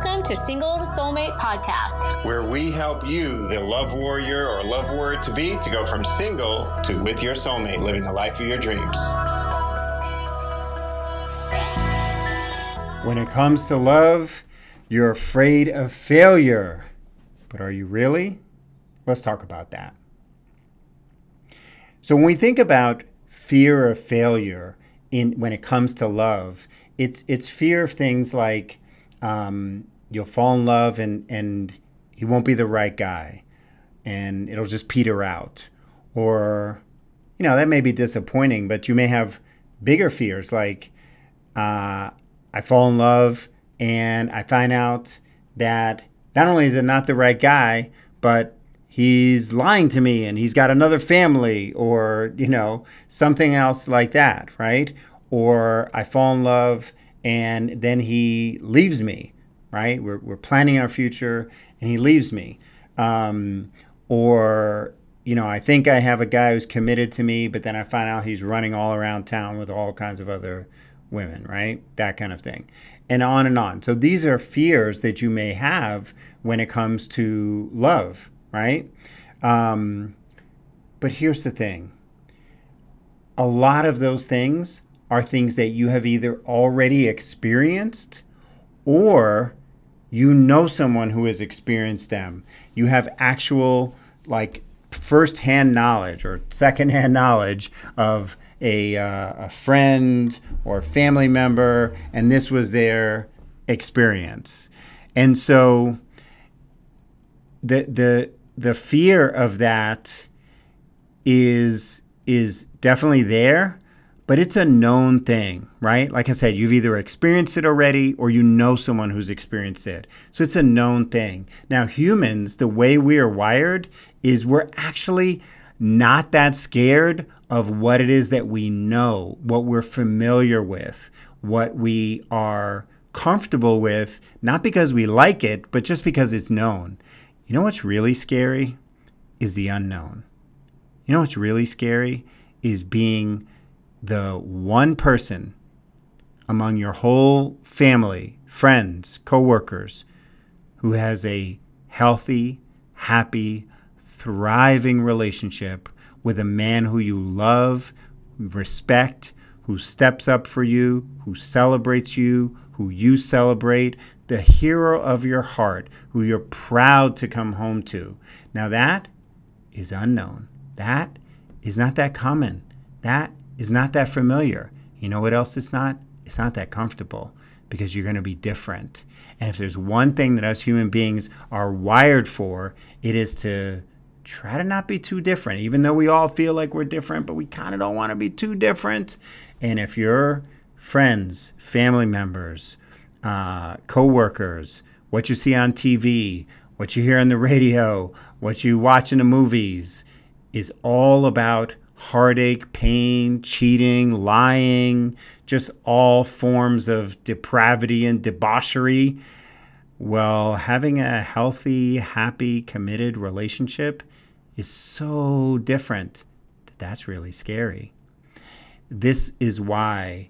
Welcome to Single Soulmate Podcast, where we help you, the love warrior or love warrior to be, to go from single to with your soulmate, living the life of your dreams. When it comes to love, you're afraid of failure. But are you really? Let's talk about that. So, when we think about fear of failure in when it comes to love, it's it's fear of things like um, you'll fall in love and and he won't be the right guy, and it'll just peter out, or you know that may be disappointing, but you may have bigger fears like uh, I fall in love and I find out that not only is it not the right guy, but he's lying to me and he's got another family or you know something else like that right? Or i fall in love and then he leaves me, right? We're, we're planning our future and he leaves me. Um, or, you know, I think I have a guy who's committed to me, but then I find out he's running all around town with all kinds of other women, right? That kind of thing. And on and on. So these are fears that you may have when it comes to love, right? Um, but here's the thing a lot of those things are things that you have either already experienced or you know someone who has experienced them. You have actual, like, firsthand knowledge or secondhand knowledge of a, uh, a friend or family member, and this was their experience. And so the, the, the fear of that is is definitely there but it's a known thing, right? Like I said, you've either experienced it already or you know someone who's experienced it. So it's a known thing. Now, humans, the way we are wired is we're actually not that scared of what it is that we know, what we're familiar with, what we are comfortable with, not because we like it, but just because it's known. You know what's really scary? Is the unknown. You know what's really scary? Is being the one person among your whole family, friends, coworkers who has a healthy, happy, thriving relationship with a man who you love, respect, who steps up for you, who celebrates you, who you celebrate, the hero of your heart, who you're proud to come home to. Now, that is unknown. That is not that common. That is not that familiar. You know what else it's not? It's not that comfortable because you're going to be different. And if there's one thing that us human beings are wired for, it is to try to not be too different, even though we all feel like we're different, but we kind of don't want to be too different. And if your friends, family members, uh, co-workers, what you see on TV, what you hear on the radio, what you watch in the movies is all about heartache, pain, cheating, lying, just all forms of depravity and debauchery. Well, having a healthy, happy, committed relationship is so different that that's really scary. This is why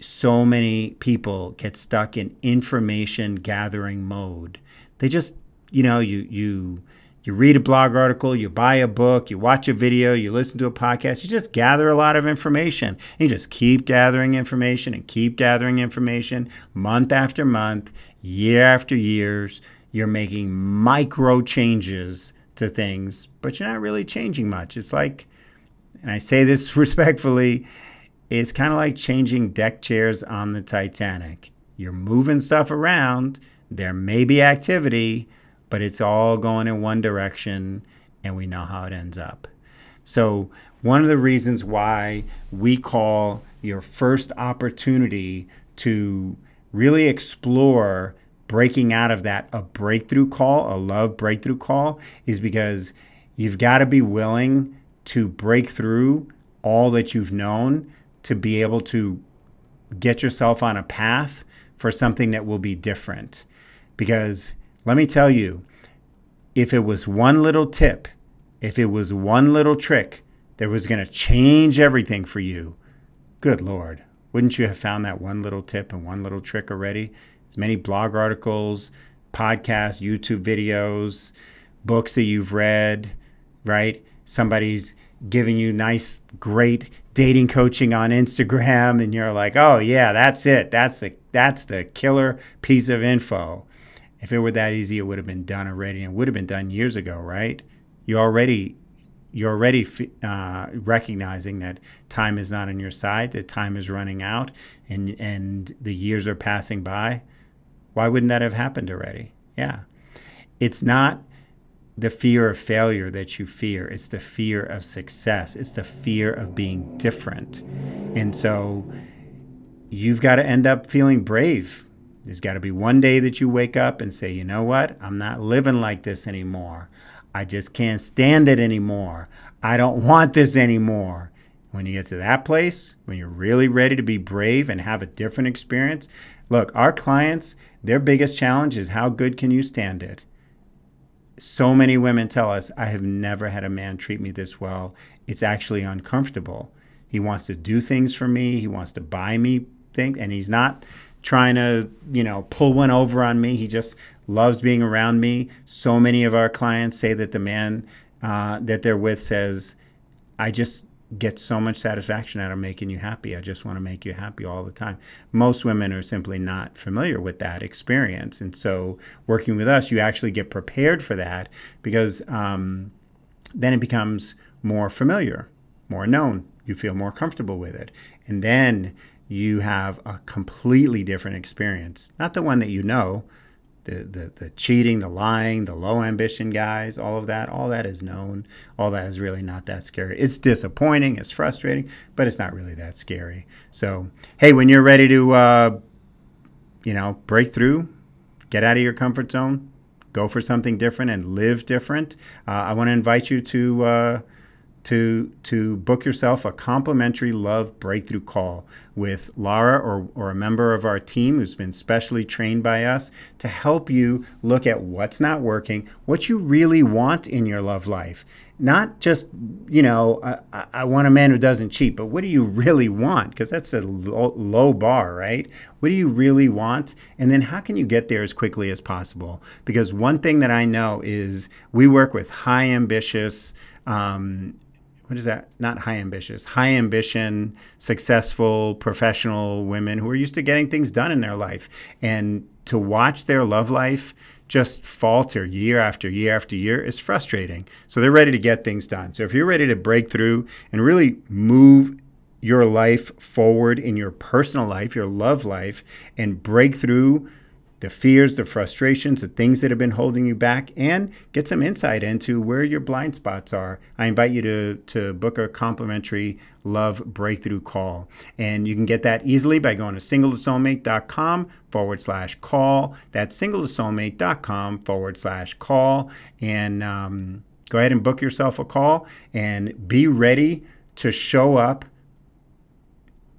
so many people get stuck in information gathering mode. They just, you know, you you you read a blog article, you buy a book, you watch a video, you listen to a podcast, you just gather a lot of information. You just keep gathering information and keep gathering information month after month, year after years. You're making micro changes to things, but you're not really changing much. It's like, and I say this respectfully, it's kind of like changing deck chairs on the Titanic. You're moving stuff around, there may be activity but it's all going in one direction and we know how it ends up. So, one of the reasons why we call your first opportunity to really explore breaking out of that a breakthrough call, a love breakthrough call, is because you've got to be willing to break through all that you've known to be able to get yourself on a path for something that will be different. Because let me tell you, if it was one little tip, if it was one little trick that was going to change everything for you, good Lord, wouldn't you have found that one little tip and one little trick already? as many blog articles, podcasts, YouTube videos, books that you've read, right? Somebody's giving you nice, great dating coaching on Instagram, and you're like, oh yeah, that's it. That's the that's the killer piece of info. If it were that easy, it would have been done already, and would have been done years ago, right? You already you're already uh, recognizing that time is not on your side, that time is running out, and and the years are passing by. Why wouldn't that have happened already? Yeah, it's not the fear of failure that you fear. It's the fear of success. It's the fear of being different. And so you've got to end up feeling brave. There's got to be one day that you wake up and say, you know what? I'm not living like this anymore. I just can't stand it anymore. I don't want this anymore. When you get to that place, when you're really ready to be brave and have a different experience, look, our clients, their biggest challenge is how good can you stand it? so many women tell us, I have never had a man treat me this well. It's actually uncomfortable. He wants to do things for me, he wants to buy me things, and he's not trying to, you know, pull one over on me. He just loves being around me. So many of our clients say that the man uh, that they're with says, I just get so much satisfaction out of making you happy. I just want to make you happy all the time. Most women are simply not familiar with that experience. And so, working with us, you actually get prepared for that because um, then it becomes more familiar, more known. You feel more comfortable with it. And then you have a completely different experience. Not the one that you know, the, the, the cheating, the lying, the low ambition guys, all of that, all that is known. All that is really not that scary. It's disappointing, it's frustrating, but it's not really that scary. So, hey, when you're ready to, uh, you know, break through, get out of your comfort zone, go for something different and live different, uh, I want to invite you to. Uh, to to book yourself a complimentary love breakthrough call with Laura or, or a member of our team who's been specially trained by us to help you look at what's not working, what you really want in your love life. Not just, you know, I, I want a man who doesn't cheat, but what do you really want? Because that's a low, low bar, right? What do you really want? And then how can you get there as quickly as possible? Because one thing that I know is we work with high ambitious, um, what is that? Not high ambitious, high ambition, successful, professional women who are used to getting things done in their life. And to watch their love life just falter year after year after year is frustrating. So they're ready to get things done. So if you're ready to break through and really move your life forward in your personal life, your love life, and break through the fears, the frustrations, the things that have been holding you back, and get some insight into where your blind spots are. I invite you to, to book a complimentary love breakthrough call. And you can get that easily by going to singletosoulmate.com forward slash call. That's singletosoulmate.com forward slash call. And um, go ahead and book yourself a call and be ready to show up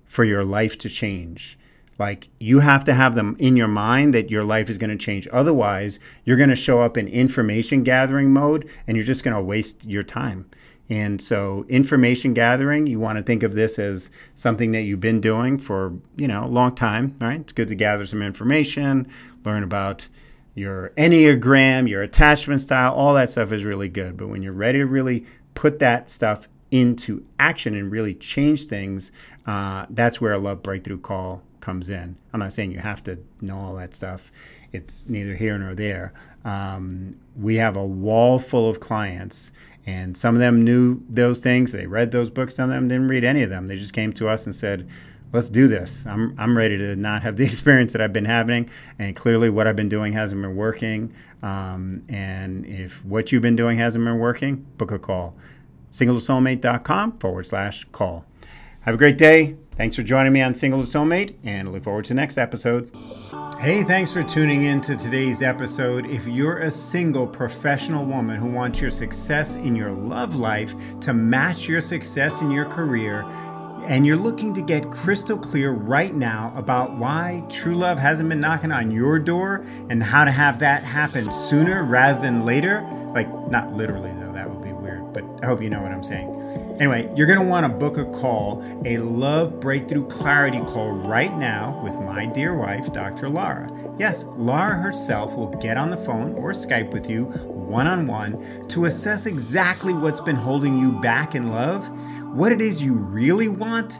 for your life to change. Like you have to have them in your mind that your life is going to change. Otherwise, you're going to show up in information gathering mode and you're just going to waste your time. And so, information gathering, you want to think of this as something that you've been doing for, you know, a long time, right? It's good to gather some information, learn about your Enneagram, your attachment style, all that stuff is really good. But when you're ready to really put that stuff into action and really change things, uh, that's where a love breakthrough call comes in. I'm not saying you have to know all that stuff. It's neither here nor there. Um, we have a wall full of clients, and some of them knew those things. They read those books. Some of them didn't read any of them. They just came to us and said, let's do this. I'm, I'm ready to not have the experience that I've been having. And clearly, what I've been doing hasn't been working. Um, and if what you've been doing hasn't been working, book a call. singletosoulmate.com forward slash call. Have a great day. Thanks for joining me on Single to Soulmate, and look forward to the next episode. Hey, thanks for tuning in to today's episode. If you're a single professional woman who wants your success in your love life to match your success in your career, and you're looking to get crystal clear right now about why true love hasn't been knocking on your door and how to have that happen sooner rather than later, like not literally though, that would but I hope you know what I'm saying. Anyway, you're going to want to book a call, a love breakthrough clarity call right now with my dear wife, Dr. Lara. Yes, Lara herself will get on the phone or Skype with you one on one to assess exactly what's been holding you back in love, what it is you really want,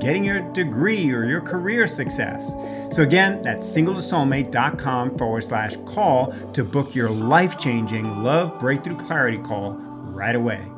getting your degree or your career success. So, again, that's singletosoulmate.com forward slash call to book your life changing love breakthrough clarity call right away.